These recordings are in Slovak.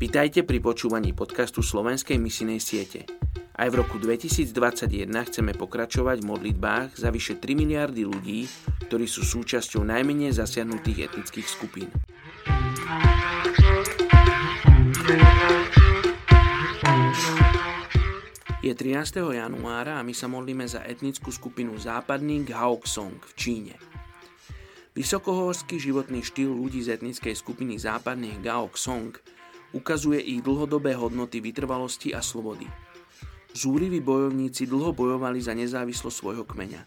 Vitajte pri počúvaní podcastu Slovenskej misinej siete. Aj v roku 2021 chceme pokračovať v modlitbách za vyše 3 miliardy ľudí, ktorí sú súčasťou najmenej zasiahnutých etnických skupín. Je 13. januára a my sa modlíme za etnickú skupinu západný Gaoksong v Číne. Vysokohorský životný štýl ľudí z etnickej skupiny západných Gaoksong ukazuje ich dlhodobé hodnoty vytrvalosti a slobody. Zúriví bojovníci dlho bojovali za nezávislosť svojho kmeňa.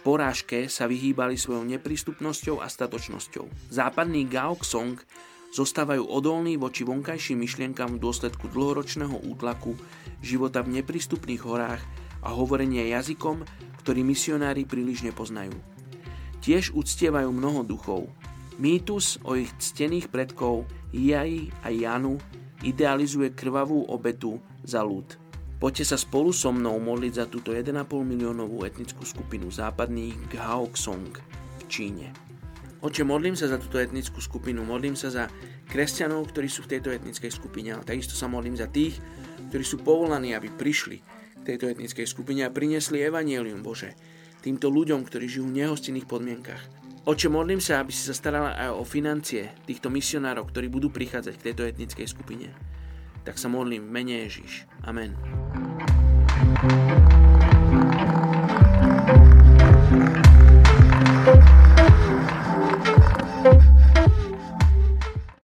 Porážke sa vyhýbali svojou neprístupnosťou a statočnosťou. Západní Gaoksong zostávajú odolní voči vonkajším myšlienkam v dôsledku dlhoročného útlaku života v neprístupných horách a hovorenie jazykom, ktorý misionári príliš nepoznajú. Tiež uctievajú mnoho duchov, Mýtus o ich ctených predkov Jai a Janu idealizuje krvavú obetu za ľud. Poďte sa spolu so mnou modliť za túto 1,5 miliónovú etnickú skupinu západných Gaoksong v Číne. Oče, modlím sa za túto etnickú skupinu, modlím sa za kresťanov, ktorí sú v tejto etnickej skupine, ale takisto sa modlím za tých, ktorí sú povolaní, aby prišli k tejto etnickej skupine a priniesli evanielium Bože týmto ľuďom, ktorí žijú v nehostinných podmienkach. Oče, modlím sa, aby si sa starala aj o financie týchto misionárov, ktorí budú prichádzať k tejto etnickej skupine. Tak sa modlím v mene Ježiš. Amen. thank you